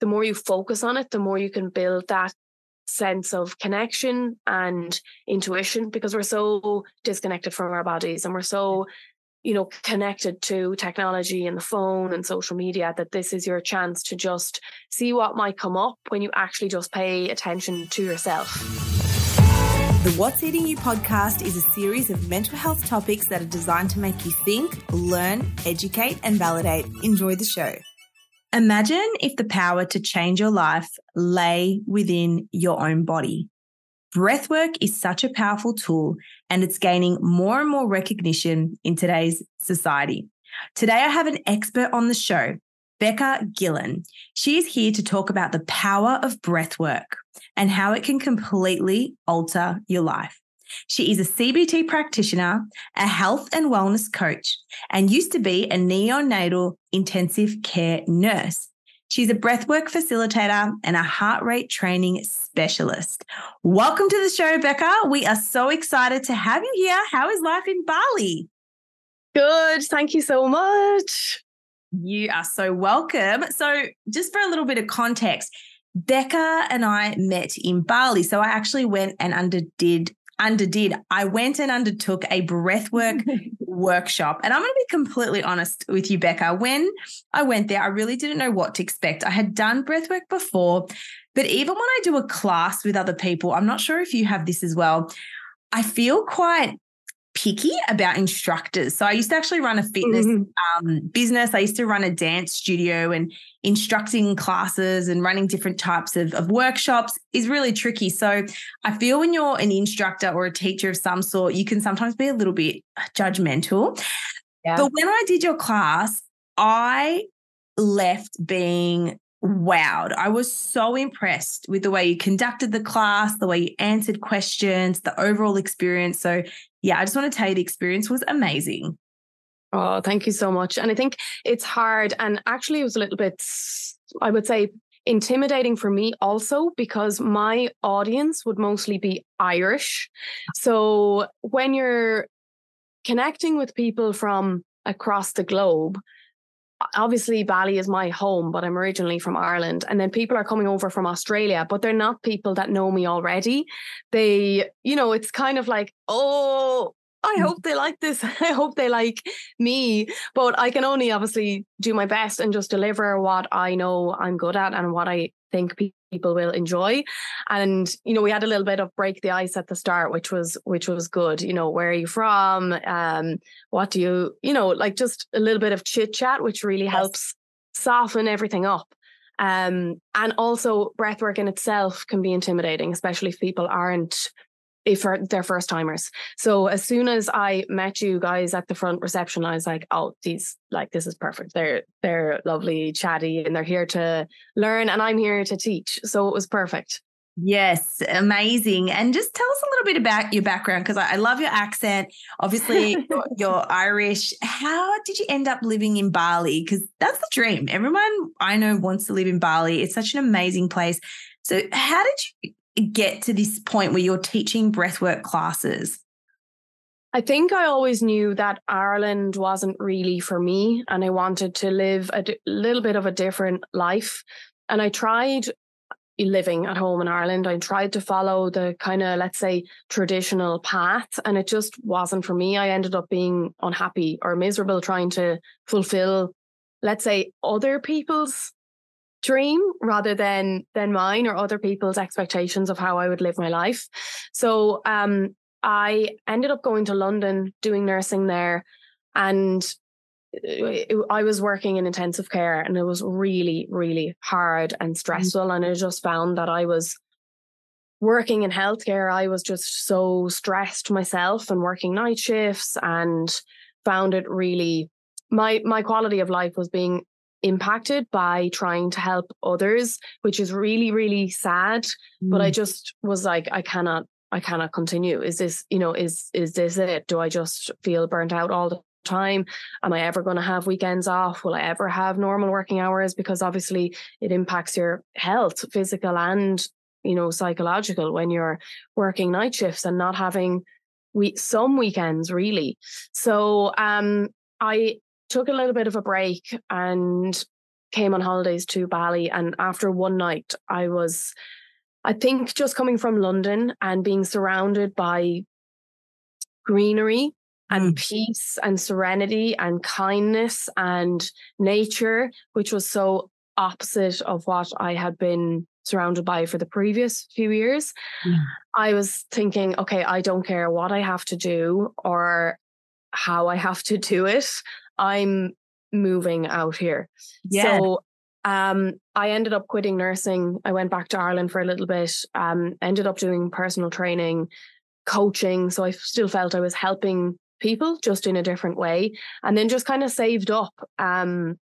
The more you focus on it, the more you can build that sense of connection and intuition because we're so disconnected from our bodies and we're so you know connected to technology and the phone and social media that this is your chance to just see what might come up when you actually just pay attention to yourself The What's Eating You podcast is a series of mental health topics that are designed to make you think, learn, educate, and validate. Enjoy the show. Imagine if the power to change your life lay within your own body. Breathwork is such a powerful tool and it's gaining more and more recognition in today's society. Today, I have an expert on the show, Becca Gillen. She is here to talk about the power of breathwork and how it can completely alter your life. She is a CBT practitioner, a health and wellness coach, and used to be a neonatal intensive care nurse. She's a breathwork facilitator and a heart rate training specialist. Welcome to the show, Becca. We are so excited to have you here. How is life in Bali? good thank you so much You are so welcome. So, just for a little bit of context, Becca and I met in Bali. So, I actually went and underdid underdid. I went and undertook a breathwork workshop. And I'm going to be completely honest with you, Becca. When I went there, I really didn't know what to expect. I had done breathwork before, but even when I do a class with other people, I'm not sure if you have this as well. I feel quite picky about instructors. So I used to actually run a fitness Mhm. um, business. I used to run a dance studio and instructing classes and running different types of, of workshops is really tricky. So I feel when you're an instructor or a teacher of some sort, you can sometimes be a little bit judgmental. Yeah. But when I did your class, I left being wowed. I was so impressed with the way you conducted the class, the way you answered questions, the overall experience. So, yeah, I just want to tell you the experience was amazing. Oh, thank you so much. And I think it's hard. And actually, it was a little bit, I would say, intimidating for me also because my audience would mostly be Irish. So when you're connecting with people from across the globe, obviously Bali is my home, but I'm originally from Ireland. And then people are coming over from Australia, but they're not people that know me already. They, you know, it's kind of like, oh, I mm. hope they like this. I hope they like me. But I can only obviously do my best and just deliver what I know I'm good at and what I think people will enjoy. And you know, we had a little bit of break the ice at the start, which was which was good. You know, where are you from? Um, what do you, you know, like just a little bit of chit chat, which really helps soften everything up. Um, and also breathwork in itself can be intimidating, especially if people aren't Eh, if are- they're first timers. So as soon as I met you guys at the front reception, I was like, oh, these like this is perfect. They're they're lovely, chatty, and they're here to learn, and I'm here to teach. So it was perfect. Yes, amazing. And just tell us a little bit about your background because I, I, love your accent. Obviously, you're, you're, Irish. How did you end up living in Bali? Because that's the dream. Everyone I know wants to live in Bali. It's such an amazing place. So, how did you get to this point where you're teaching breathwork classes? I think I always knew that Ireland wasn't really for me and I wanted to live a d- little bit of a different life. And I tried living at home in Ireland. I tried to follow the kind of, let's say, traditional path, and it just wasn't for me. I ended up being unhappy or miserable trying to fulfill, let's say, other people's dream rather than than mine or other people's expectations of how I would live my life. So um I ended up going to London doing nursing there and I was working in intensive care and it was really, really hard and mm. stressful. Mm-hmm. And I just found that I was working in healthcare. I was just so stressed myself and working night shifts and found it really my my quality of life was being impacted by trying to help others, which is really, really sad. Mm. But I mm. just was like, I cannot I cannot continue. Is this, you know, is is this it? Do I just feel burnt out all the time? Am I ever going to have weekends off? Will I ever have normal working hours? Because obviously it impacts your health, physical and you know psychological when you're working night shifts and not having we some weekends really. So um I took a little bit of a break and came on holidays to Bali and after one night I was I think just coming from London and being surrounded by greenery and mm. peace and serenity and kindness and nature, which was so opposite of what I had been surrounded by for the previous few years. Yeah. I was thinking, okay, I don't care what I have to do or how I have to do it. I'm moving out here. Yeah. So um, I ended up quitting nursing. I went back to Ireland for a little bit, um, ended up doing personal training, coaching. So I still felt I was helping people just in a different way. And then just kind of saved up um,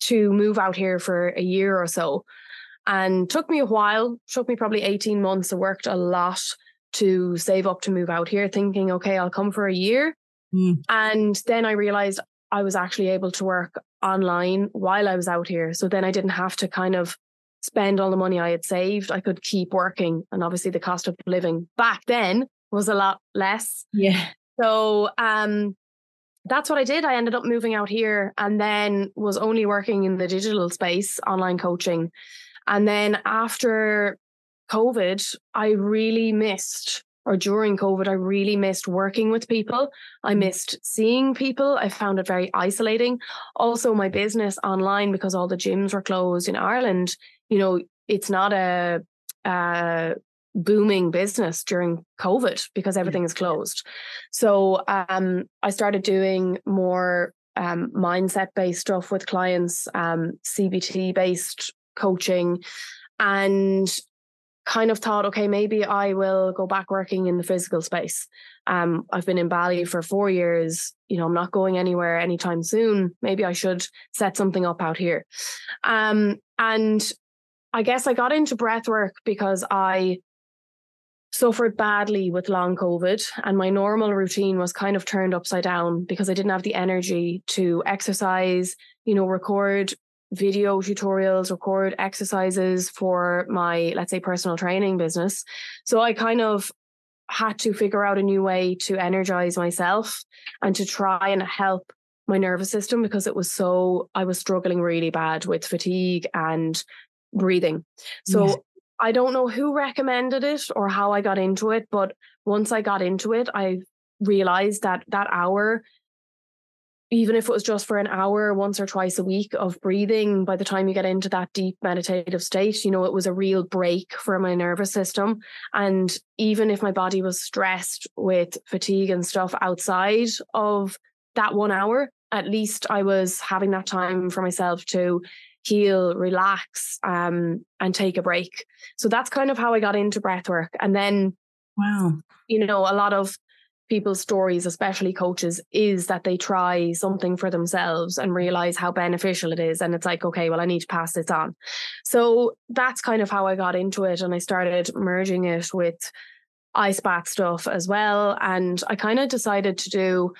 to move out here for a year or so. And took me a while, took me probably 18 months. I worked a lot to save up to move out here, thinking, okay, I'll come for a year. Mm. And then I realized I was actually able to work online while I was out here. So then I didn't have to kind of spend all the money I had saved. I could keep working. And obviously the cost of living back then was a lot less. Yeah. So um, that's what I did. I ended up moving out here and then was only working in the digital space, online coaching. And then after COVID, I really missed, or during COVID, I really missed working with people. I mm. missed seeing people. I found it very isolating. Also, my business online, because all the gyms were closed in Ireland, you know, it's not a, a booming business during COVID because everything is closed. So um, I started doing more um, mindset based stuff with clients, um, CBT based coaching, and kind of thought, okay, maybe I will go back working in the physical space. Um, I've been in Bali for four years. You know, I'm not going anywhere anytime soon. Maybe I should set something up out here. Um, and I guess I got into breath work because I suffered badly with long COVID, and my normal routine was kind of turned upside down because I didn't have the energy to exercise, you know, record video tutorials, record exercises for my, let's say, personal training business. So I kind of had to figure out a new way to energize myself and to try and help my nervous system because it was so, I was struggling really bad with fatigue and breathing. So. I don't know who recommended it or how I got into it, but once I got into it, I realized that that hour, even if it was just for an hour once or twice a week of breathing, by the time you get into that deep meditative state, you know, it was a real break for my nervous system. And even if my body was stressed with fatigue and stuff outside of that one hour, at least I was having that time for myself to heal, relax, um, and take a break. So that's kind of how I got into breath work. And then, wow, you know, a lot of people's stories, especially coaches, is that they try something for themselves and realize how beneficial it is. And it's like, okay, well, I need to pass this on. So that's kind of how I got into it. And I started merging it with ice bath stuff as well. And I kind of decided to do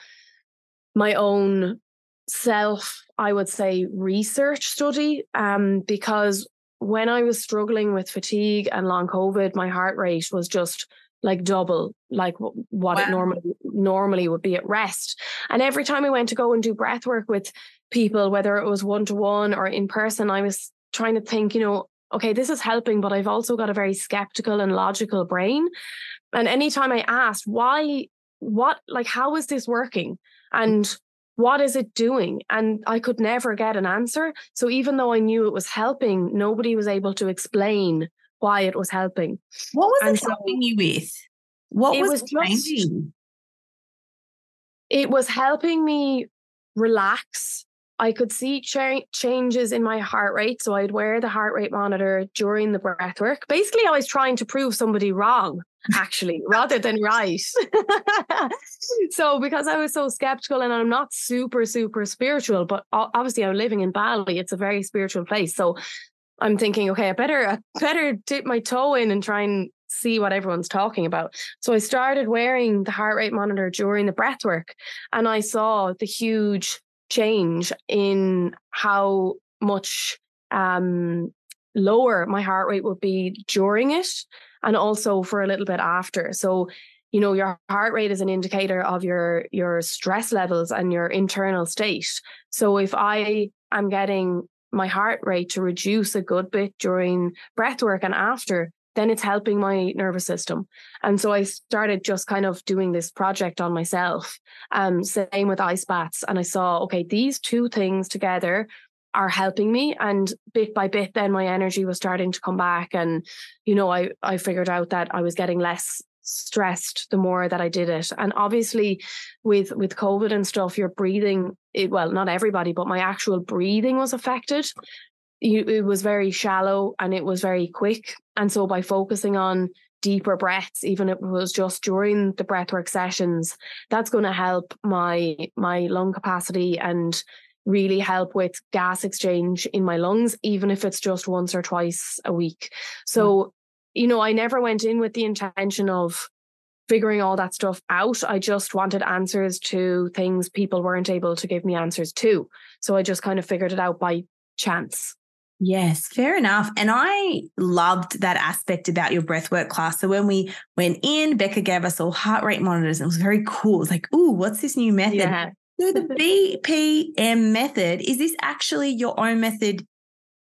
my own self, I would say, research study um, because when I was struggling with fatigue and long COVID, my heart rate was just like double like what wow. it normally normally would be at rest. And every time I went to go and do breath work with people, whether it was one to one or in person, I was trying to think, you know, okay, this is helping, but I've also got a very skeptical and logical brain. And anytime I asked why, what, like, how is this working? And what is it doing? And I could never get an answer. So even though I knew it was helping, nobody was able to explain why it was helping. What was and it so helping you with? What was, was changing? Just, it was helping me relax. I could see ch- changes in my heart rate. So I'd wear the heart rate monitor during the breath work. Basically, I was trying to prove somebody wrong, actually, rather than right. so because I was so skeptical and I'm not super, super spiritual, but obviously I'm living in Bali. It's a very spiritual place. So I'm thinking, okay, I better I better dip my toe in and try and see what everyone's talking about. So I started wearing the heart rate monitor during the breath work and I saw the huge change in how much um, lower my heart rate would be during it and also for a little bit after. So you know your heart rate is an indicator of your your stress levels and your internal state so if i am getting my heart rate to reduce a good bit during breath work and after, then it's helping my nervous system. And so I started just kind of doing this project on myself. Um, same with ice baths. And I saw, okay, these two things together are helping me. And bit by bit, then my energy was starting to come back. And, you know, I I figured out that I was getting less stressed the more that I did it. And obviously with with COVID and stuff, your breathing, it, well, not everybody, but my actual breathing was affected. You, it was very shallow and it was very quick. And so by focusing on deeper breaths, even if it was just during the breathwork sessions, that's going to help my my lung capacity and really help with gas exchange in my lungs, even if it's just once or twice a week. So mm. You know, I never went in with the intention of figuring all that stuff out. I just wanted answers to things people weren't able to give me answers to. So I just kind of figured it out by chance. Yes, fair enough. And I loved that aspect about your breathwork class. So when we went in, Becca gave us all heart rate monitors. And it was very cool. It was like, ooh, what's this new method? Yeah. So the BPM method, is this actually your own method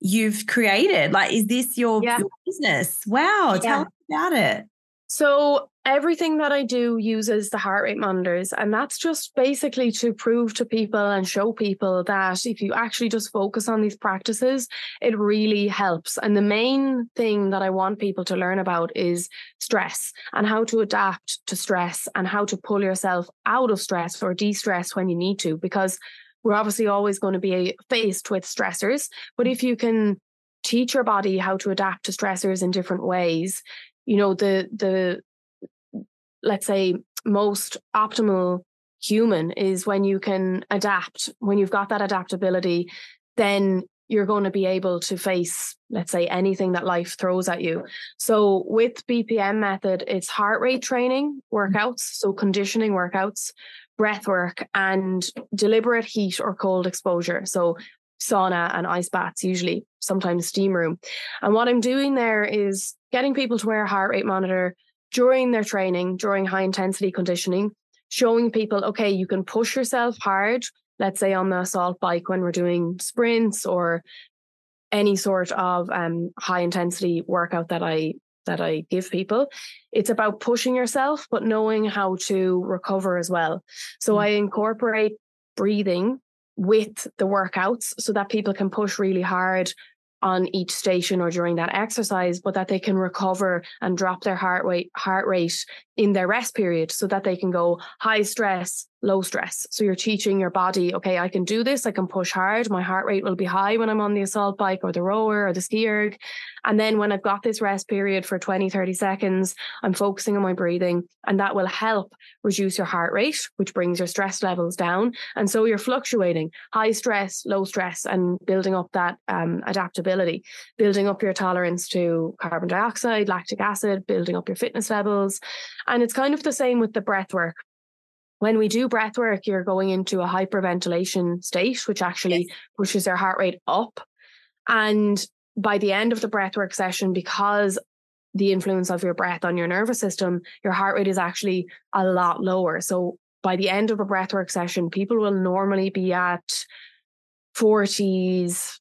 you've created? Like, is this your, yeah. your business? Wow. Yeah. Tell us about it. So, everything that I do uses the heart rate monitors. And that's just basically to prove to people and show people that if you actually just focus on these practices, it really helps. And the main thing that I want people to learn about is stress and how to adapt to stress and how to pull yourself out of stress or de stress when you need to. Because we're obviously always going to be faced with stressors. But if you can teach your body how to adapt to stressors in different ways, you know, the the let's say most optimal human is when you can adapt, when you've got that adaptability, then you're going to be able to face, let's say, anything that life throws at you. So with BPM method, it's heart rate training workouts, so conditioning workouts, breath work, and deliberate heat or cold exposure. So sauna and ice baths, usually, sometimes steam room. And what I'm doing there is getting people to wear a heart rate monitor during their training, during high intensity conditioning, showing people, okay, you can push yourself hard, let's say on the assault bike when we're doing sprints or any sort of um, high intensity workout that I that I give people. It's about pushing yourself, but knowing how to recover as well. So mm. I incorporate breathing with the workouts so that people can push really hard on each station or during that exercise, but that they can recover and drop their heart rate heart rate in their rest period so that they can go high stress, low stress. So you're teaching your body, okay, I can do this. I can push hard. My heart rate will be high when I'm on the assault bike or the rower or the ski erg. And then when I've got this rest period for 20, 30 seconds, I'm focusing on my breathing and that will help reduce your heart rate, which brings your stress levels down. And so you're fluctuating high stress, low stress, and building up that um, adaptability, building up your tolerance to carbon dioxide, lactic acid, building up your fitness levels. And it's kind of the same with the breath work when we do breath work, you're going into a hyperventilation state, which actually yes. pushes your heart rate up. And by the end of the breath work session, because the influence of your breath on your nervous system, your heart rate is actually a lot lower. So by the end of a breath work session, people will normally be at 40s,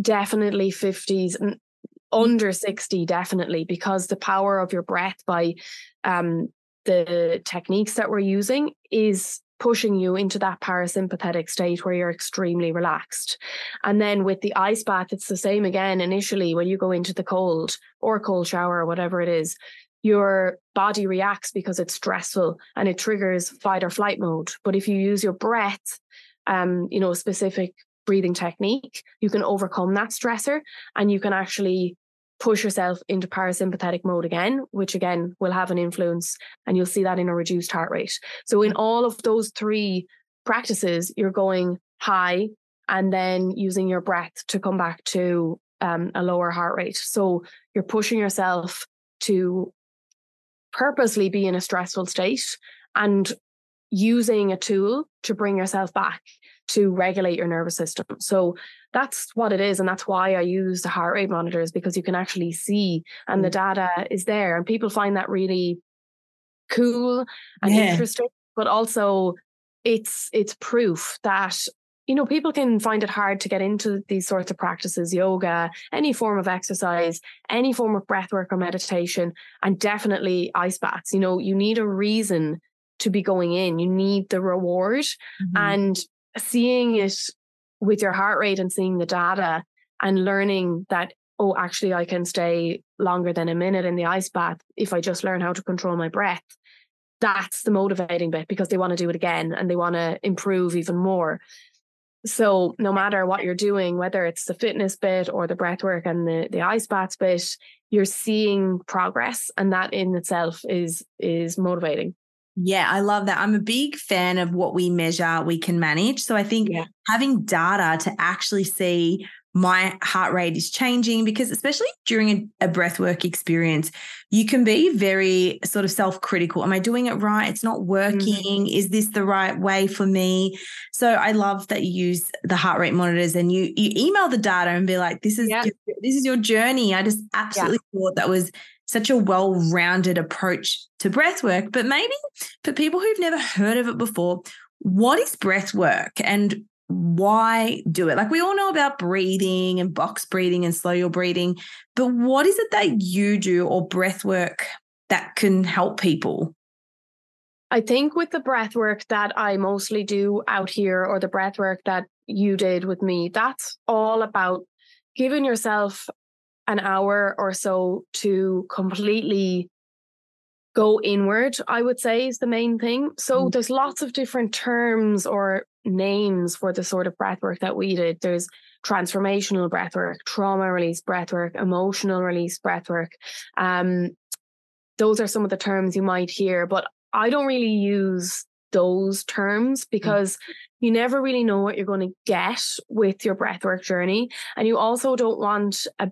definitely 50s, and under 60, definitely, because the power of your breath by um, the techniques that we're using is pushing you into that parasympathetic state where you're extremely relaxed. And then with the ice bath, it's the same again. Initially, when you go into the cold or cold shower or whatever it is, your body reacts because it's stressful and it triggers fight or flight mode. But if you use your breath, um, you know, a specific breathing technique, you can overcome that stressor and you can actually push yourself into parasympathetic mode again, which again will have an influence, and you'll see that in a reduced heart rate. So, in all of those three practices, you're going high and then using your breath to come back to um, a lower heart rate. So, you're pushing yourself to purposely be in a stressful state and using a tool to bring yourself back to regulate your nervous system. So that's what it is. And that's why I use the heart rate monitors because you can actually see and mm. the data is there. And people find that really cool and yeah. interesting. But also it's it's proof that you know people can find it hard to get into these sorts of practices yoga any form of exercise any form of breath work or meditation and definitely ice baths you know you need a reason to be going in you need the reward mm-hmm. and seeing it with your heart rate and seeing the data and learning that oh actually i can stay longer than a minute in the ice bath if i just learn how to control my breath. That's the motivating bit because they want to do it again and they want to improve even more. So no matter what you're doing whether it's the fitness bit or the breath work and the, the ice baths bit you're seeing progress and that in itself is is motivating yeah, I love that. I'm a big fan of what we measure, we can manage. So I think yeah. having data to actually see my heart rate is changing because especially during a, a breathwork experience you can be very sort of self-critical am i doing it right it's not working mm-hmm. is this the right way for me so i love that you use the heart rate monitors and you you email the data and be like this is yeah. this is your journey i just absolutely yeah. thought that was such a well-rounded approach to breath work but maybe for people who've never heard of it before what is breath work and why do it? Like we all know about breathing and box breathing and slow your breathing but what is it that you do or breath work that can help people? I think with the breath work that I mostly do out here, or the breath work that you did with me, that's all about giving yourself an hour or so to completely go inward, I would say is the main thing. So mm. there's lots of different terms or names for the sort of breath work that we did. There's transformational breath work, trauma release breath work, emotional release breath work. Um, those are some of the terms you might hear, but I don't really use those terms mm. because mm. you never really know what you're going to get with your breathwork journey. And you also don't want a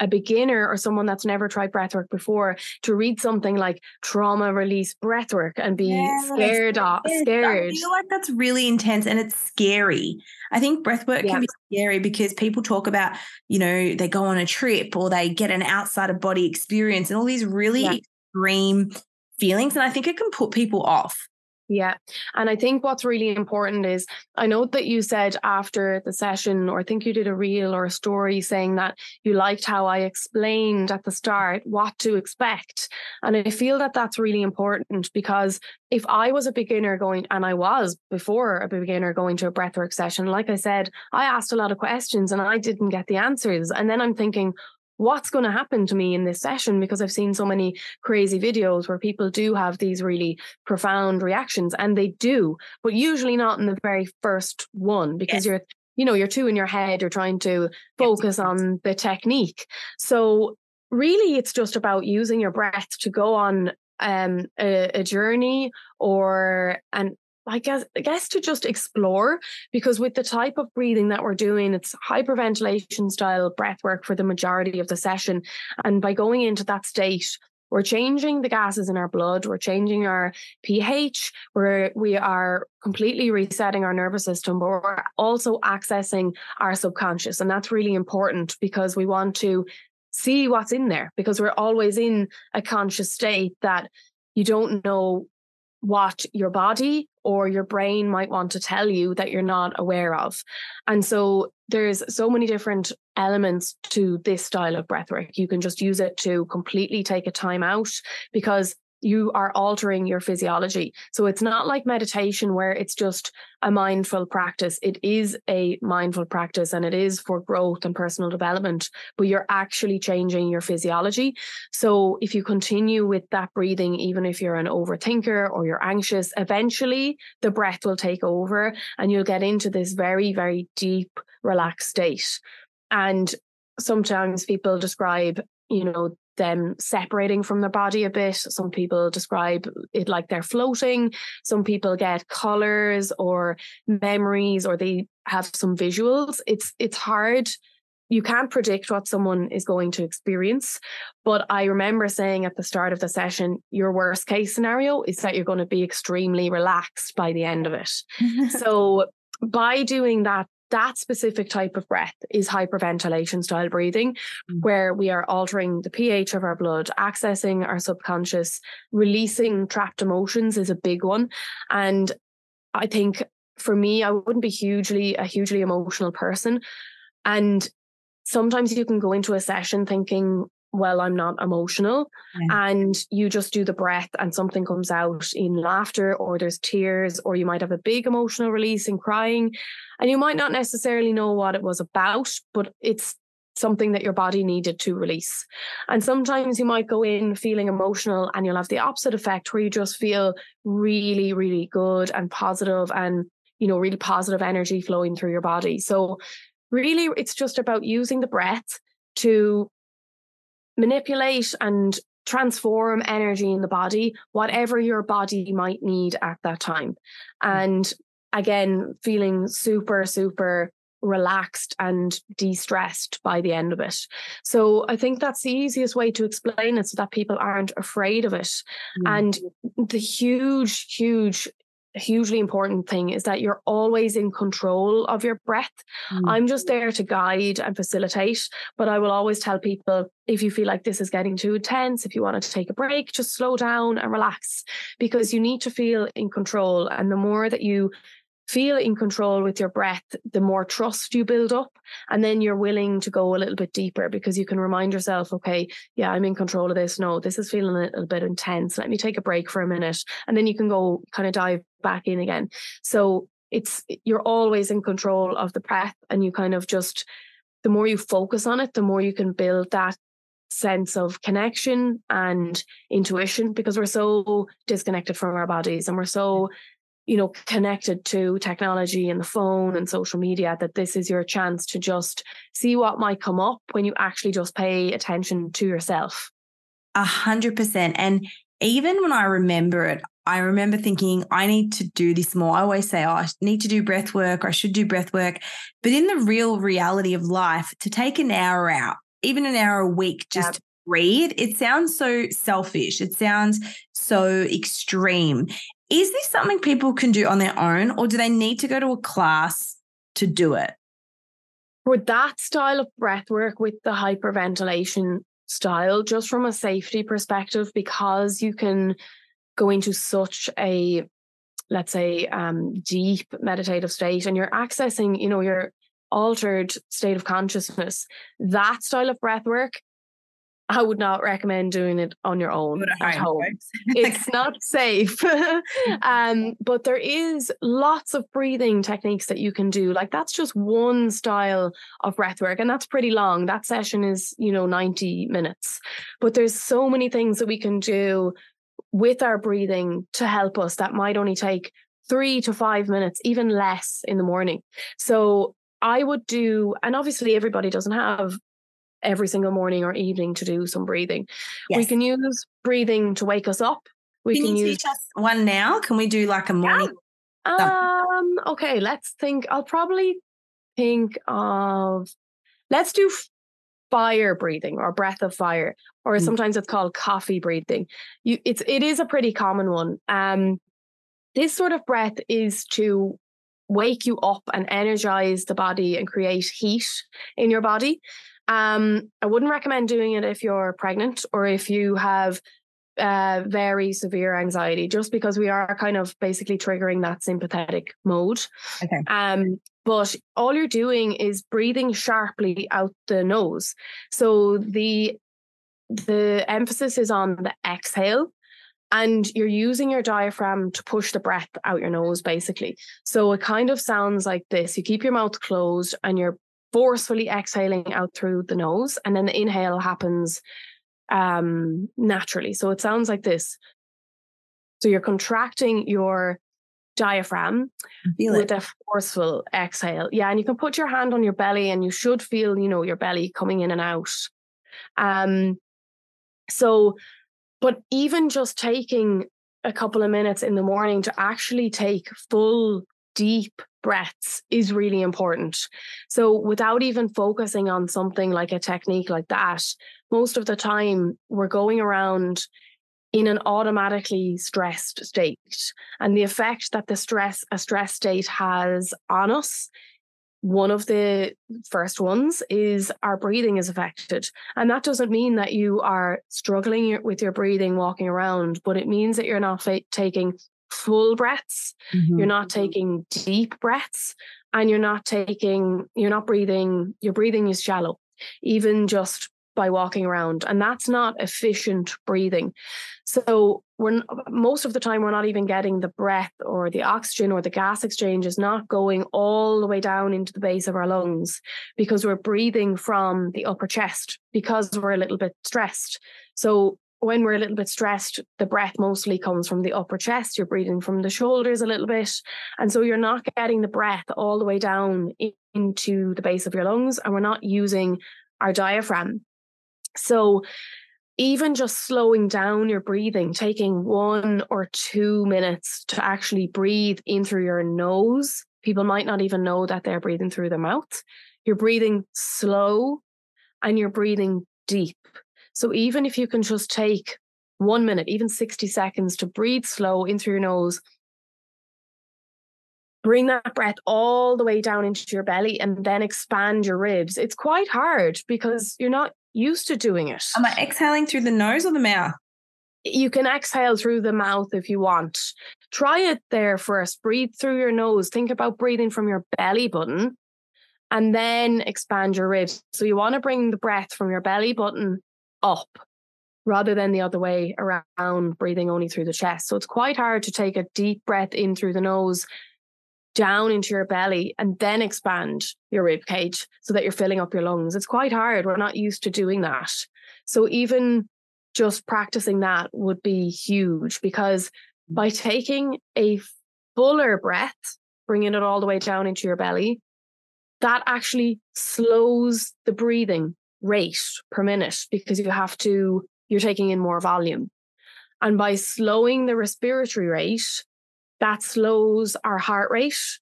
a beginner or someone that's never tried breathwork before to read something like trauma release breathwork and be scared off scared. I feel like that's really intense and it's scary. I think breathwork yeah. can be scary because people talk about, you know, they go on a trip or they get an outside of body experience and all these really yeah. extreme feelings. And I think it can put people off. Yeah. And I think what's really important is I know that you said after the session, or I think you did a reel or a story saying that you liked how I explained at the start what to expect. And I feel that that's really important because if I was a beginner going, and I was before a beginner going to a breathwork session, like I said, I asked a lot of questions and I didn't get the answers. And then I'm thinking, what's going to happen to me in this session because I've seen so many crazy videos where people do have these really profound reactions and they do, but usually not in the very first one because yes. you're you know you're too in your head you're trying to focus on the technique so really it's just about using your breath to go on um, a, a journey or an I guess I guess to just explore because with the type of breathing that we're doing, it's hyperventilation style breath work for the majority of the session. And by going into that state, we're changing the gases in our blood, we're changing our pH, we're we are completely resetting our nervous system, but we're also accessing our subconscious. And that's really important because we want to see what's in there because we're always in a conscious state that you don't know what your body or your brain might want to tell you that you're not aware of. And so there's so many different elements to this style of breathwork. You can just use it to completely take a time out because you are altering your physiology. So it's not like meditation where it's just a mindful practice. It is a mindful practice and it is for growth and personal development, but you're actually changing your physiology. So if you continue with that breathing, even if you're an overthinker or you're anxious, eventually the breath will take over and you'll get into this very, very deep, relaxed state. And sometimes people describe you know them separating from their body a bit. Some people describe it like they're floating. Some people get colors or memories or they have some visuals. It's it's hard. You can't predict what someone is going to experience. But I remember saying at the start of the session, your worst case scenario is that you're going to be extremely relaxed by the end of it. so by doing that that specific type of breath is hyperventilation style breathing, mm. where we are altering the pH of our blood, accessing our subconscious, releasing trapped emotions is a big one. And I think for me, I wouldn't be hugely a hugely emotional person. And sometimes you can go into a session thinking, well, I'm not emotional. Yeah. And you just do the breath and something comes out in laughter or there's tears, or you might have a big emotional release in crying. And you might not necessarily know what it was about, but it's something that your body needed to release. And sometimes you might go in feeling emotional and you'll have the opposite effect where you just feel really, really good and positive and, you know, really positive energy flowing through your body. So, really, it's just about using the breath to manipulate and transform energy in the body, whatever your body might need at that time. Hmm. And again, feeling super, super relaxed and de-stressed by the end of it. So I think that's the easiest way to explain it so that people aren't afraid of it. Mm. And the huge, huge hugely important thing is that you're always in control of your breath. Mm. I'm just there to guide and facilitate, but I will always tell people if you feel like this is getting too intense, if you want to take a break, just slow down and relax because you need to feel in control. And the more that you feel in control with your breath, the more trust you build up. And then you're willing to go a little bit deeper because you can remind yourself, okay, yeah, I'm in control of this. No, this is feeling a little bit intense. Let me take a break for a minute. And then you can go kind of dive back in again. So it's, you're always in control of the breath and you kind of just, the more you focus on it, the more you can build that sense of connection and intuition because we're so disconnected from our bodies and we're so you know, connected to technology and the phone and social media, that this is your chance to just see what might come up when you actually just pay attention to yourself. A hundred percent. And even when I remember it, I remember thinking, I need to do this more. I always say, oh, I need to do breath work or I should do breath work. But in the real reality of life, to take an hour out, even an hour a week, just to breathe, it sounds so selfish. It sounds so extreme. Is this something people can do on their own, or do they need to go to a class to do it? For that style of breath work with the hyperventilation style, just from a safety perspective, because you can go into such a let's say um, deep meditative state and you're accessing you know your altered state of consciousness that style of breath work I would not recommend doing it on your own at home. it's not safe. um, but there is lots of breathing techniques that you can do. Like that's just one style of breath work, and that's pretty long. That session is, you know, 90 minutes. But there's so many things that we can do with our breathing to help us that might only take three to five minutes, even less in the morning. So I would do, and obviously everybody doesn't have every single morning or evening to do some breathing. Yes. We can use breathing to wake us up. We can, can you use teach us one now. Can we do like a morning? Yeah. Um. Okay. Let's think. I'll probably think of. Let's do fire breathing or breath of fire, or mm. sometimes it's called coffee breathing. You, it's it is a pretty common one. Um, this sort of breath is to wake you up and energize the body and create heat in your body. Um, I wouldn't recommend doing it if you're pregnant or if you have uh, very severe anxiety, just because we are kind of basically triggering that sympathetic mode. Okay. Um, but all you're doing is breathing sharply out the nose. So the the emphasis is on the exhale and you're using your diaphragm to push the breath out your nose basically so it kind of sounds like this you keep your mouth closed and you're forcefully exhaling out through the nose and then the inhale happens um, naturally. So it sounds like this. So you're contracting your diaphragm with a forceful exhale. Yeah and you can put your hand on your belly and you should feel you know your belly coming in and out. Um so but even just taking a couple of minutes in the morning to actually take full deep breaths is really important. So, without even focusing on something like a technique like that, most of the time we're going around in an automatically stressed state. And the effect that the stress, a stress state has on us one of the first ones is our breathing is affected. And that doesn't mean that you are struggling with your breathing walking around, but it means that you're not fa- taking full breaths, mm-hmm. you're not taking deep breaths, and you're not taking, you're not breathing, your breathing is shallow. Even just by walking around and that's not efficient breathing so we're most of the time we're not even getting the breath or the oxygen or the gas exchange is not going all the way down into the base of our lungs because we're breathing from the upper chest because we're a little bit stressed so when we're a little bit stressed, the breath mostly comes from the upper chest. You're breathing from the shoulders a little bit. And so you're not getting the breath all the way down into the base of your lungs. And we're not using our diaphragm. So even just slowing down your breathing, taking one or two minutes to actually breathe in through your nose. People might not even know that they're breathing through their mouth. You're breathing slow and you're breathing deep. So even if you can just take one minute, even 60 seconds to breathe slow in through your nose, bring that breath all the way down into your belly and then expand your ribs. It's quite hard because you're not used to doing it. Am I exhaling through the nose or the mouth? You can exhale through the mouth if you want. Try it there first. Breathe through your nose. Think about breathing from your belly button and then expand your ribs. So you want to bring the breath from your belly button up rather than the other way around, breathing only through the chest. So it's quite hard to take a deep breath in through the nose down into your belly and then expand your rib cage so that you're filling up your lungs. It's quite hard. We're not used to doing that. So even just practicing that would be huge because by taking a fuller breath, bringing it all the way down into your belly, that actually slows the breathing rate per minute because you have to, you're taking in more volume. And by slowing the respiratory rate, that slows our heart rate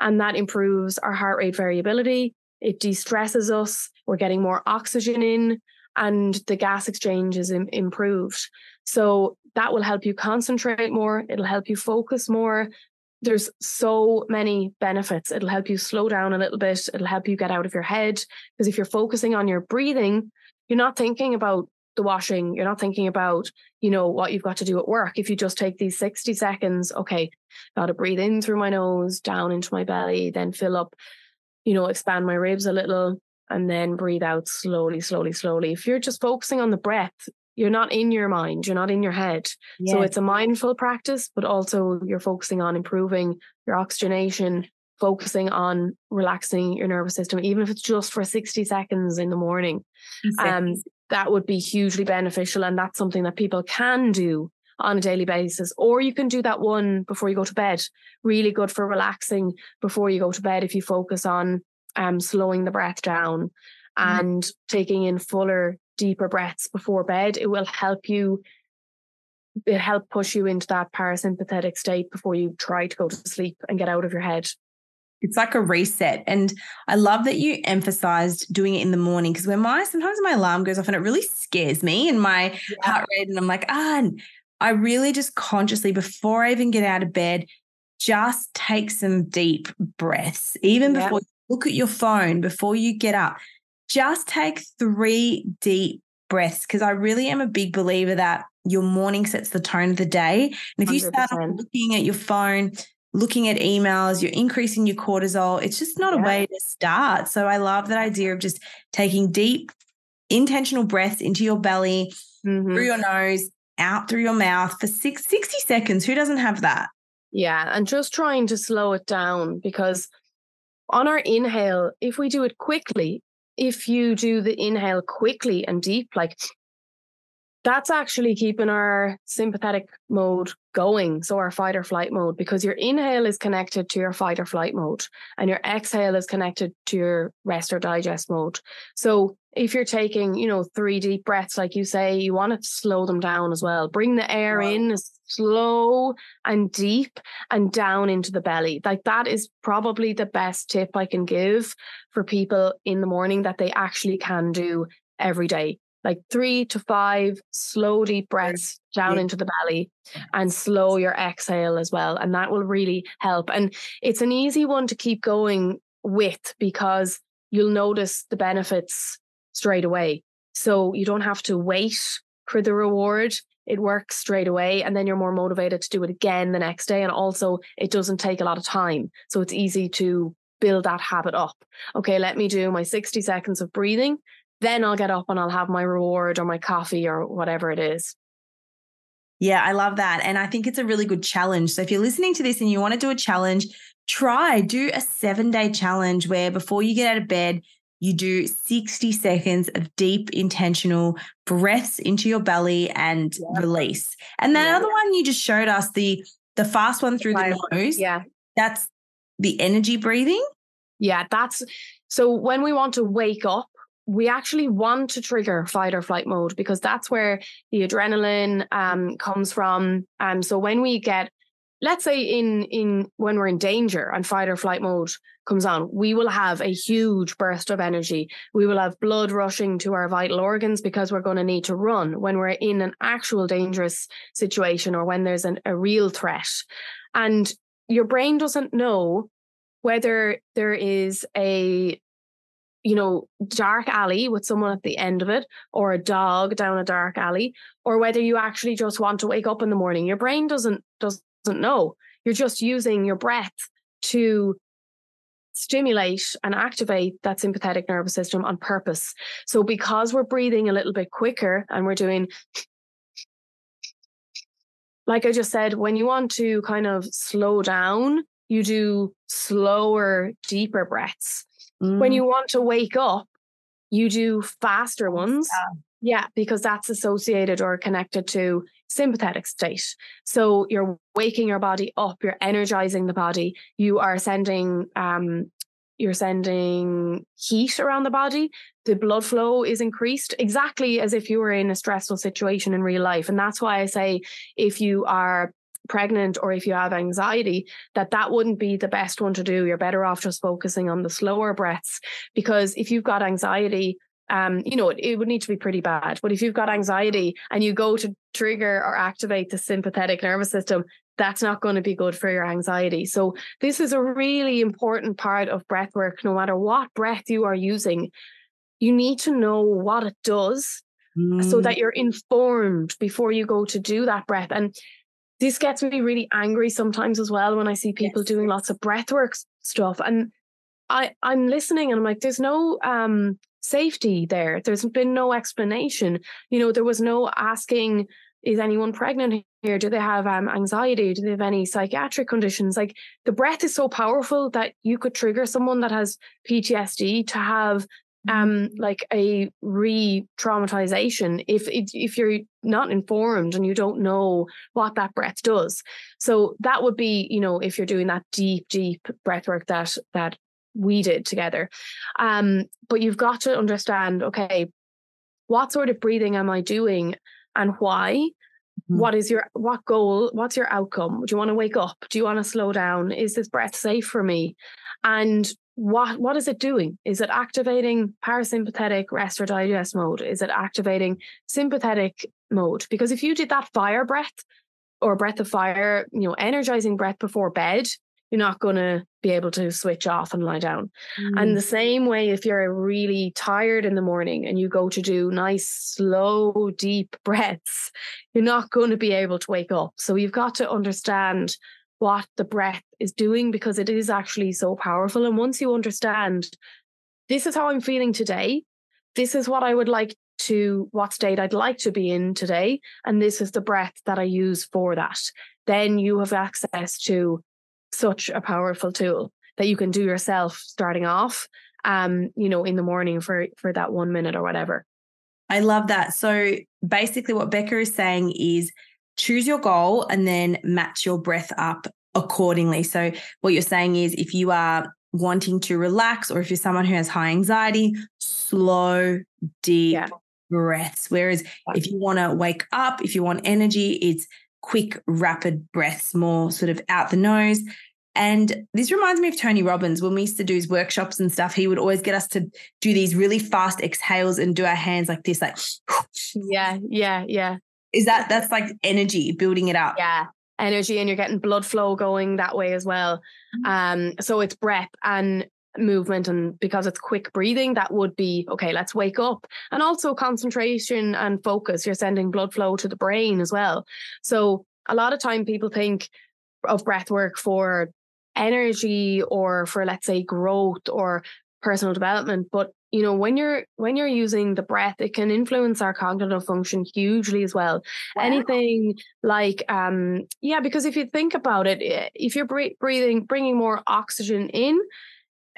and that improves our heart rate variability. It de stresses us. We're getting more oxygen in and the gas exchange is Im- improved. So that will help you concentrate more. It'll help you focus more. There's so many benefits. It'll help you slow down a little bit. It'll help you get out of your head. Because if you're focusing on your breathing, you're not thinking about the washing. You're not thinking about, you know, what you've got to do at work. If you just take these 60 seconds, okay, got to breathe in through my nose, down into my belly, then fill up, you know, expand my ribs a little and then breathe out slowly, slowly, slowly. If you're just focusing on the breath, you're not in your mind, you're not in your head. Yeah. So it's a mindful practice, but also you're focusing on improving your oxygenation, focusing on relaxing your nervous system, even if it's just for 60 seconds in the morning. Um, that would be hugely beneficial. And that's something that people can do on a daily basis. Or you can do that one before you go to bed. Really good for relaxing before you go to bed if you focus on um, slowing the breath down mm. and taking in fuller, deeper breaths before bed. It will help you. It help push you into that parasympathetic state before you try to go to sleep and get out of your head. It's like a reset. And I love that you emphasized doing it in the morning because when my sometimes my alarm goes off and it really scares me and my yeah. heart rate, and I'm like, ah, I really just consciously, before I even get out of bed, just take some deep breaths, even yeah. before you look at your phone, before you get up. Just take three deep breaths because I really am a big believer that your morning sets the tone of the day. And if 100%. you start looking at your phone, looking at emails, you're increasing your cortisol. It's just not yeah. a way to start. So I love that idea of just taking deep, intentional breaths into your belly, mm-hmm. through your nose, out through your mouth for six, 60 seconds. Who doesn't have that? Yeah. And just trying to slow it down because on our inhale, if we do it quickly, if you do the inhale quickly and deep, like that's actually keeping our sympathetic mode going. So our fight or flight mode, because your inhale is connected to your fight or flight mode and your exhale is connected to your rest or digest mode. So if you're taking, you know, three deep breaths, like you say, you want to slow them down as well. Bring the air wow. in slow and deep and down into the belly. Like that is probably the best tip I can give for people in the morning that they actually can do every day. Like three to five slow deep breaths down yeah. into the belly and slow your exhale as well and that will really help. And it's an easy one to keep going with because you'll notice the benefits straight away. So you don't have to wait for the reward it works straight away and then you're more motivated to do it again the next day and also it doesn't take a lot of time so it's easy to build that habit up okay let me do my 60 seconds of breathing then I'll get up and I'll have my reward or my coffee or whatever it is. Yeah, I love that. And I think it's a really good challenge. So if you're listening to this and you want to do a challenge, try do a seven day challenge where before you get out of bed, you do 60 seconds of deep, intentional breaths into your belly and yeah. release. And that yeah. other one you just showed us, the the fast one through the nose. Yeah. That's the energy breathing. Yeah, that's so when we want to wake up, we actually want to trigger fight or flight mode because that's where the adrenaline um, comes from. Um, so when we get, let's say in in when we're in danger and fight or flight mode comes on, we will have a huge burst of energy. We will have blood rushing to our vital organs because we're going to need to run when we're in an actual dangerous situation or when there's an, a real threat. And your brain doesn't know whether there is a you know, dark alley with someone at the end of it, or a dog down a dark alley, or whether you actually just want to wake up in the morning. Your brain doesn't doesn't know. You're just using your breath to stimulate and activate that sympathetic nervous system on purpose. So because we're breathing a little bit quicker and we're doing like I just said, when you want to kind of slow down, you do slower, deeper breaths. Mm. When you want to wake up, you do faster ones. Yeah. Yeah, because that's associated or connected to sympathetic state. So you're waking your body up, you're energizing the body, you are sending um you're sending heat around the body. The blood flow is increased exactly as if you were in a stressful situation in real life. And that's why I say if you are pregnant or if you have anxiety that that wouldn't be the best one to do you're better off just focusing on the slower breaths because if you've got anxiety um, you know, it, it, would need to be pretty bad. But if you've got anxiety and you go to trigger or activate the sympathetic nervous system, that's not going to be good for your anxiety. So this is a really important part of breath work. No matter what breath you are using, you need to know what it does mm. so that you're informed before you go to do that breath. And this gets me really angry sometimes as well when I see people yes. doing lots of breath work stuff. And I I'm listening and I'm like, there's no um safety there. There's been no explanation. You know, there was no asking, is anyone pregnant here? Do they have um, anxiety? Do they have any psychiatric conditions? Like the breath is so powerful that you could trigger someone that has PTSD to have mm-hmm. um like a re-traumatization if if you're not informed and you don't know what that breath does so that would be you know if you're doing that deep deep breath work that that we did together. Um, but you've got to understand, okay, what sort of breathing am I doing and why? Mm-hmm. What is your what goal? What's your outcome? Do you want to wake up? Do you want to slow down? Is this breath safe for me? And what what is it doing? Is it activating parasympathetic rest or digest mode? Is it activating sympathetic mode? Because if you did that fire breath or breath of fire, you know, energizing breath before bed, you're not going to be able to switch off and lie down. Mm. And the same way, if you're really tired in the morning and you go to do nice, slow, deep breaths, you're not going to be able to wake up. So you've got to understand what the breath is doing because it is actually so powerful. And once you understand, this is how I'm feeling today, this is what I would like to, what state I'd like to be in today, and this is the breath that I use for that, then you have access to such a powerful tool that you can do yourself starting off um you know in the morning for for that 1 minute or whatever. I love that. So basically what becca is saying is choose your goal and then match your breath up accordingly. So what you're saying is if you are wanting to relax or if you're someone who has high anxiety slow deep yeah. breaths. Whereas if you want to wake up if you want energy it's quick, rapid breaths, more sort of out the nose. And this reminds me of Tony Robbins when we used to do his workshops and stuff. He would always get us to do these really fast exhales and do our hands like this, like yeah, yeah, yeah. Is that that's like energy building it up? Yeah, energy, and you're getting blood flow going that way as well. Mm-hmm. Um, so it's breath and movement and because it's quick breathing that would be okay let's wake up. And also concentration and focus you're sending blood flow to the brain as well. So a lot of time people think of breath work for energy or for let's say growth or personal development but you know when you're when you're using the breath it can influence our cognitive function hugely as well. Wow. anything like um yeah because if you think about it eh, if you're breathing bringing more oxygen in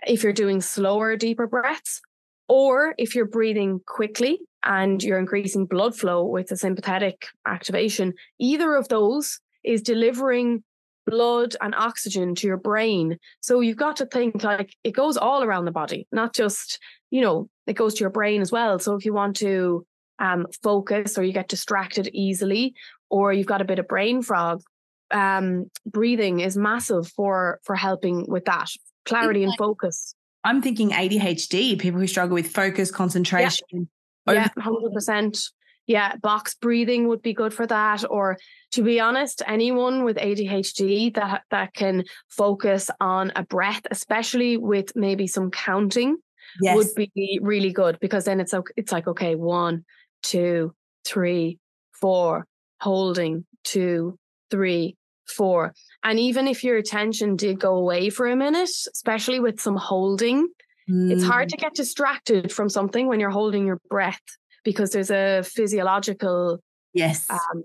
if you're doing slower, deeper breaths, or if you're breathing quickly and you're increasing blood flow with a sympathetic activation, either of those is delivering blood and oxygen to your brain. So you've got to think like it goes all around the body, not just, you know, it goes to your brain as well. So if you want to um, focus or you get distracted easily, or you've got a bit of brain fog, um, breathing is massive for for helping with that clarity and focus. I'm thinking ADHD, people who struggle with focus, concentration. Yeah, hundred yeah, percent. Yeah, box breathing would be good for that. Or to be honest, anyone with ADHD that that can focus on a breath, especially with maybe some counting, yes. would be really good because then it's okay, it's like okay, one, two, three, four, holding, two, three, four. And even if your attention did go away for a minute, especially with some holding, mm. it's hard to mm. get distracted from something when you're holding your breath because there's a physiological yes um,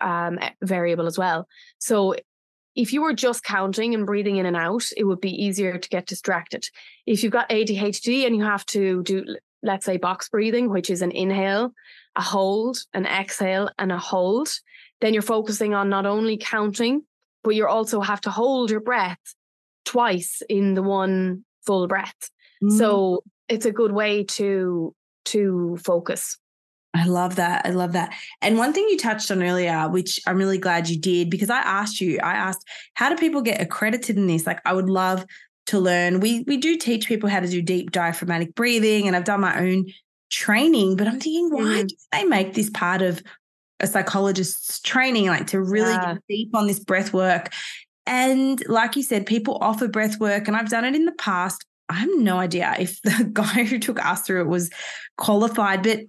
um, variable as well. So if you were just counting and breathing in and out, it would be easier to get distracted. If you've got ADHD and you have to do, let's say, box breathing, which is an inhale, a hold, an exhale, and a hold, then you're focusing on not only counting, but you also have to hold your breath twice in the one full breath. Mm. So it's a good way to to focus. I love that. I love that. And one thing you touched on earlier, which I'm really glad you did, because I asked you, I asked, how do people get accredited in this? Like, I would love to learn. We we do teach people how to do deep diaphragmatic breathing, and I've done my own training, but I'm thinking, why mm. do they make this part of a psychologist's training, like to really yeah. get deep on this breath work. And like you said, people offer breath work, and I've done it in the past. I have no idea if the guy who took us through it was qualified, but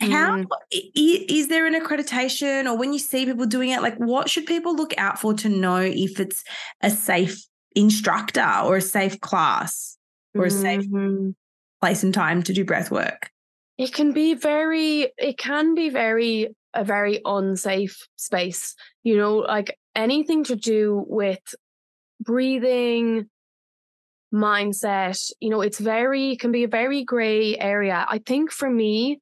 how mm. is there an accreditation or when you see people doing it, like what should people look out for to know if it's a safe instructor or a safe class? or a safe Mhm. place and time to do breath work? It can be very, it can be very, a very unsafe space. You know, like anything to do with breathing, mindset, you know, it's very, can be a very gray area. I think for me,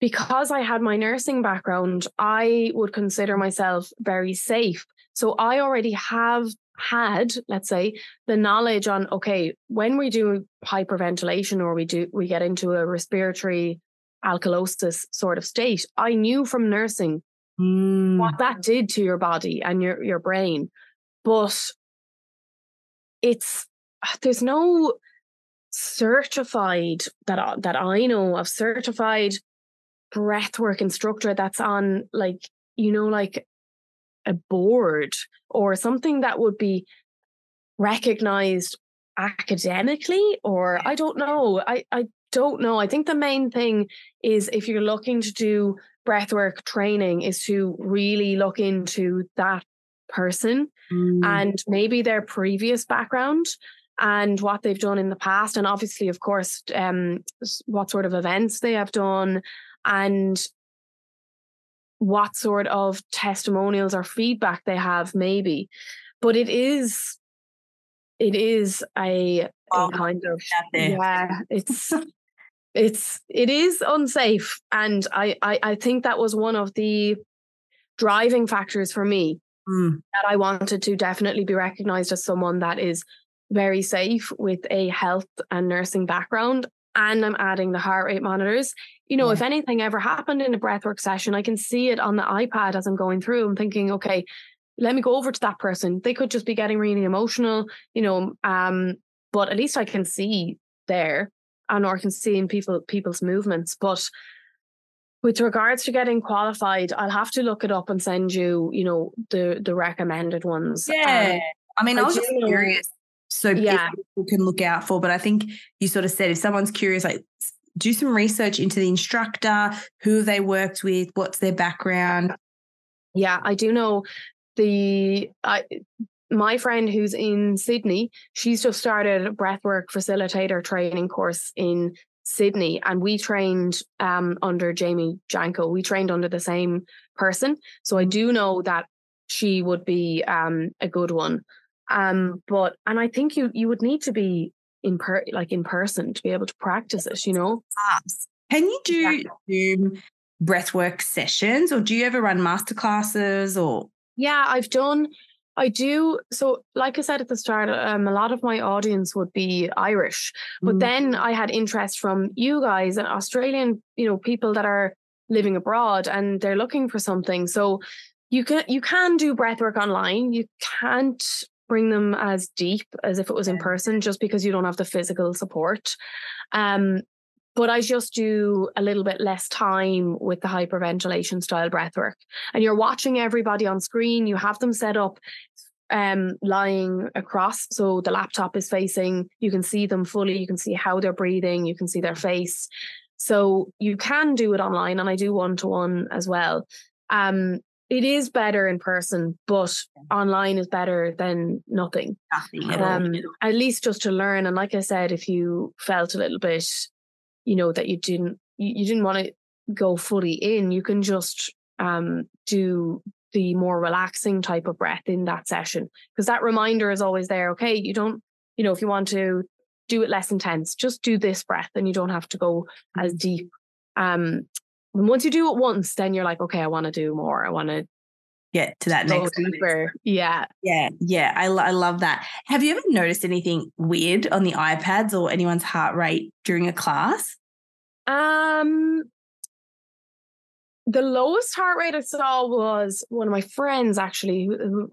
because I had my nursing background, I would consider myself very safe. So I already have had, let's say, the knowledge on okay, when we do hyperventilation or we do we get into a respiratory alkalosis sort of state, I knew from nursing Mm. what that did to your body and your your brain. But it's there's no certified that I, that I know of certified breathwork instructor that's on like you know like a board or something that would be recognized academically or I don't know I I don't know I think the main thing is if you're looking to do breathwork training is to really look into that person Mm. and maybe their previous background and what they've done in the past and obviously of course um what sort of events they have done and what sort of testimonials or feedback they have maybe but it is it is a, a kind of yeah it's it's it is unsafe and I, I i think that was one of the driving factors for me Mm. that I wanted to definitely be recognized as someone that is very safe with a health and nursing background. And I'm adding the heart rate monitors. You know, Yeah. if anything ever happened in a breathwork session, I can see it on the iPad as I'm going through. I'm thinking, okay, let me go over to that person. They could just be getting really emotional, you know, um, but at least I can see there and or can see in people people's movements. But with regards to getting qualified, I'll have to look it up and send you, you know, the the recommended ones. Yeah. Um, I mean, I I was just curious. So Yeah. people can look out for, but I think you sort of said if someone's curious, like do some research into the instructor, who they worked with, what's their background. yeah, I do know the I my friend who's in Sydney, she's just started a breathwork facilitator training course in Sydney, and we trained um, under Jamie Janko. We trained under the same person, so I do know that she would be um, a good one. Um, but and I think you you would need to be in per like in person to be able to practice it. You know, Can you do Zoom breathwork sessions or do you ever run masterclasses or Yeah, I've done. I do. So, like I said at the start, um, a lot of my audience would be Irish, but Mm. then I had interest from you guys and Australian, you know, people that are living abroad and they're looking for something. So, you can you can do breathwork online. You can't bring them as deep as if it was in person, just because you don't have the physical support. Um, but I just do a little bit less time with the hyperventilation style breathwork and you're watching everybody on screen. You have them set up um, lying across. So the laptop is facing, you can see them fully, you can see how they're breathing, you can see their face. So you can do it online, and I do one to one as well. Um, it is better in person, but online is better than nothing. nothing at all? Um, at least just to learn. And like I said, if you felt a little bit, you know, that you didn't you, didn't want to go fully in, you can just um do the more relaxing type of breath in that session. Because that reminder is always there. Okay, you don't, you know, if you want to do it less intense, just do this breath and you don't have to go as deep. Um and once you do it once, then you're like, okay, I want to do more. I want to get to that next deeper. Yeah. Yeah. Yeah. I, I love that. Have you ever noticed anything weird on the iPads or anyone's heart rate during a class? Um, the lowest heart rate I saw was one of my friends, actually,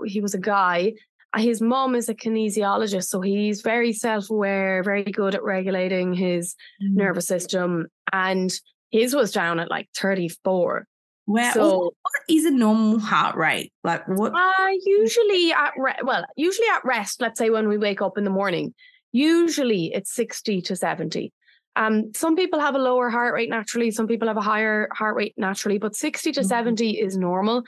he was a guy. His mom is a kinesiologist, so he's very self aware, very good at regulating his mm. nervous system. And his was down at like 34. Where oh, so, what is a normal heart rate? Like what? Uh, usually at re- well, usually at rest. Let's say when we wake up in the morning, usually it's sixty to seventy. Um, some people have a lower heart rate naturally. Some people have a higher heart rate naturally, but sixty to mm-hmm. seventy is normal.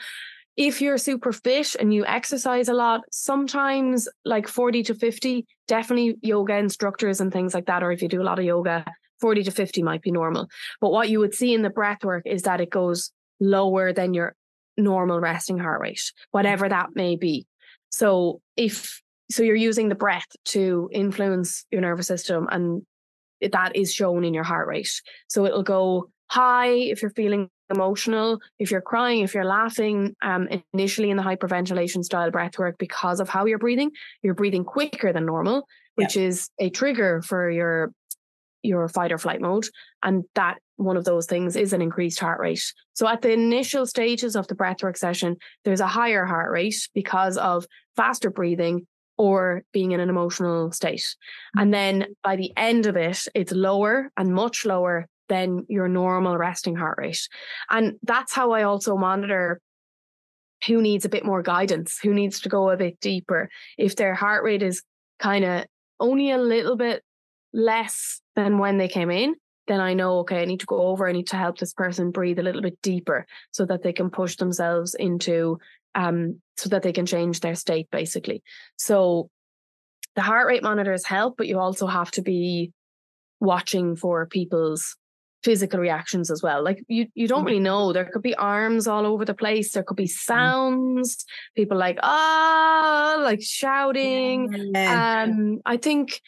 If you're super fit and you exercise a lot, sometimes like 40 to 50, definitely yoga instructors and things like that, or if you do a lot of yoga, 40 to 50 might be normal. But what you would see in the breath work is that it goes lower than your normal resting heart rate, whatever that may be. So if so you're using the breath to influence your nervous system and that is shown in your heart rate. So it'll go high if you're feeling emotional, if you're crying, if you're laughing, um, initially in the hyperventilation style breath work, because of how you're breathing, you're breathing quicker than normal, which yep. is a trigger for your your fight or flight mode. And that one of those things is an increased heart rate. So at the initial stages of the breathwork session, there's a higher heart rate because of faster breathing or being in an emotional state. And mm-hmm. then by the end of it, it's lower and much lower than your normal resting heart rate. And that's how I also monitor who needs a bit more guidance, who needs to go a bit deeper. If their heart rate is kind of only a little bit less than when they came in, then I know, okay, I need to go over, I need to help this person breathe a little bit deeper so that they can push themselves into, um, so that they can change their state basically. So the heart rate monitors help, but you also have to be watching for people's physical reactions as well. Like you you don't really know. There could be arms all over the place. There could be mm. sounds. People like ah, like shouting. Yeah. Um, I think.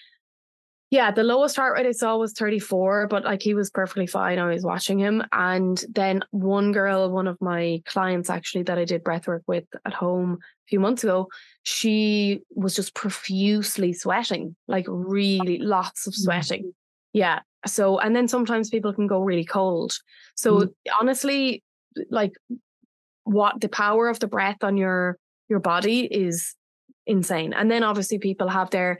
Yeah, the lowest heart rate I saw was 34, but like he was perfectly fine. I was watching him. And then one girl, one of my clients actually that I did breath work with at home a few months ago, she was just profusely sweating, like really lots of mm. sweating. Yeah. So, and then sometimes people can go really cold. So, mm. honestly, like what the power of the breath on your your body is insane. And then obviously people have their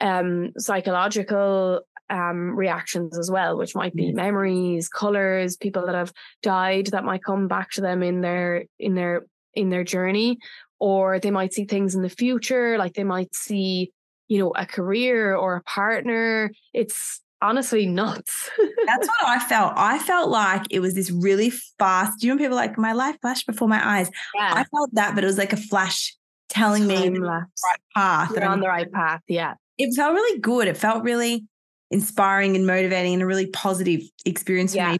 um psychological um reactions as well, which might be memories, colors, people that have died that might come back to them in their in their in their journey or they might see things in the future like they might see you know a career or a partner it's honestly nuts. That's what I felt. I felt like it was this really fast. Do you know people like my life flashed before my eyes? Yeah. I felt that, but it was like a flash telling Time me the right path. You're on the right path. Yeah. It felt really good. It felt really inspiring and motivating and a really positive experience for yeah. me.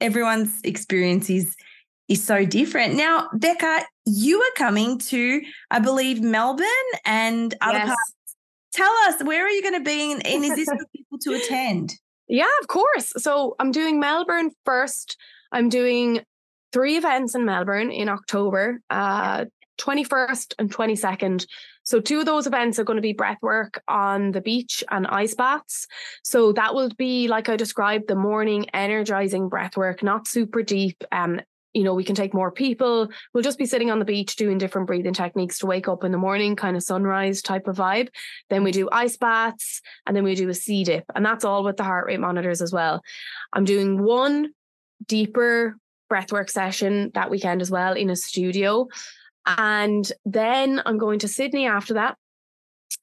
Everyone's experience is is so different. Now, Becca, you are coming to, I believe, Melbourne and other yes. parts tell us where are you going to be and, and is this for people to attend yeah of course so i'm doing melbourne first i'm doing three events in melbourne in october uh 21st and 22nd so two of those events are going to be breath work on the beach and ice baths so that will be like i described the morning energizing breath work not super deep um you know, we can take more people. We'll just be sitting on the beach doing different breathing techniques to wake up in the morning, kind of sunrise type of vibe. Then we do ice baths and then we do a sea dip. And that's all with the heart rate monitors as well. I'm doing one deeper breathwork session that weekend as well in a studio. And then I'm going to Sydney after that.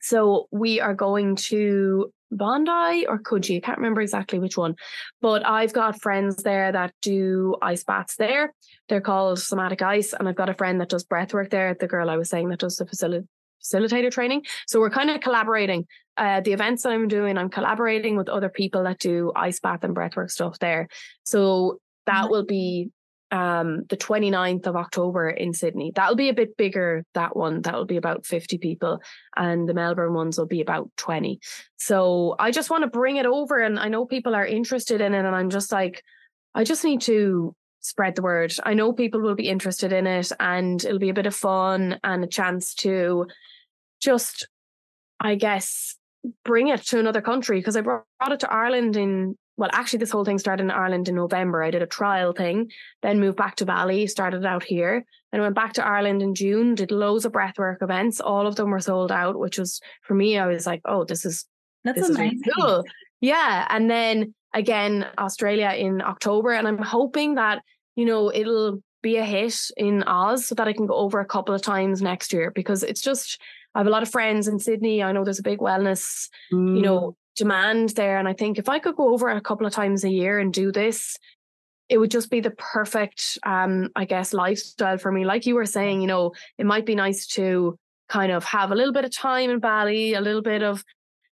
So we are going to Bondi or Coogee. I can't remember exactly which one, but I've got friends there that do ice baths there. They're called somatic ice, and I've got a friend that does breath work there. The girl I was saying that does the facility facilitator training. So we're kind of collaborating. Uh, the events that I'm doing, I'm collaborating with other people that do ice bath and breathwork stuff there. So that will be um, the 29th of October in Sydney. That'll be a bit bigger, that one. That'll be about 50 people. And the Melbourne ones will be about 20. So I just want to bring it over. And I know people are interested in it. And I'm just like, I just need to spread the word. I know people will be interested in it and it'll be a bit of fun and a chance to just, I guess, bring it to another country because I brought it to Ireland in well, actually, this whole thing started in Ireland in November. I did a trial thing, then moved back to Bali, started out here, then went back to Ireland in June, did loads of breathwork events. All of them were sold out, which was for me, I was like, oh, this is that's this amazing. Is cool. Yeah. And then again, Australia in October. And I'm hoping that, you know, it'll be a hit in Oz so that I can go over a couple of times next year because it's just I have a lot of friends in Sydney. I know there's a big wellness, mm. you know, demand there. And I think if I could go over a couple of times a year and do this, it would just be the perfect, um, I guess, lifestyle for me. Like you were saying, you know, it might be nice to kind of have a little bit of time in Bali, a little bit of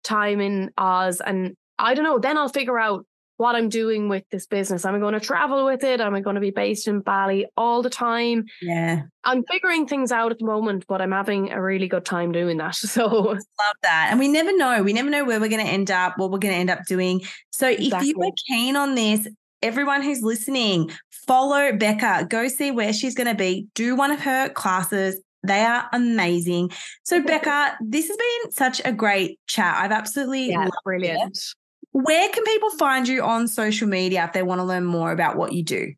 time in Oz, and I don't know. Then I'll figure out what I'm doing with this business. Am I going to travel with it? Am I going to be based in Bali all the time? Yeah. I'm figuring things out at the moment, but I'm having a really good time doing that. So love that. And we never know. We never know where we're going to end up, what we're going to end up doing. So exactly. if you are keen on this, everyone who's listening, follow Becca, go see where she's going to be, do one of her classes. They are amazing. So, Becca, this has been such a great chat. I've absolutely yeah, brilliant. It. Where can people find you on social media if they want to learn more about what you do?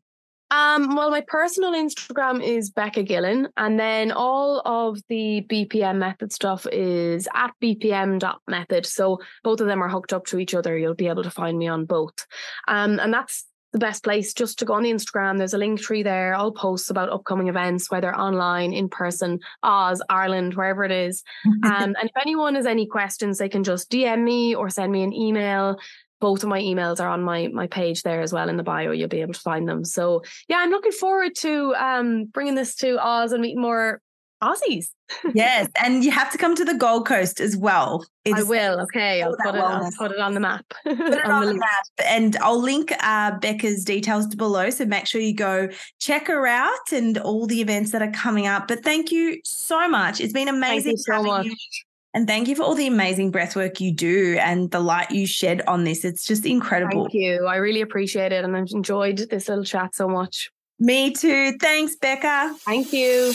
Um, well, my personal Instagram is Becca Gillen, and then all of the BPM method stuff is at bpm.method. So both of them are hooked up to each other. You'll be able to find me on both. Um, and that's the best place just to go on the Instagram. There's a link tree there. I'll post about upcoming events, whether online, in person, Oz, Ireland, wherever it is. um, and if anyone has any questions, they can just DM me or send me an email. Both of my emails are on my my page there as well in the bio. You'll be able to find them. So yeah, I'm looking forward to um, bringing this to Oz and meeting more Aussies. yes, and you have to come to the Gold Coast as well. It's, I will. Okay, I'll put, it, I'll put it on the map. Put it on, on the, the map, and I'll link uh, Becca's details below. So make sure you go check her out and all the events that are coming up. But thank you so much. It's been amazing. so much. You. And thank you for all the amazing breathwork you do and the light you shed on this. It's just incredible. Thank you. I really appreciate it. And I've enjoyed this little chat so much. Me too. Thanks, Becca. Thank you.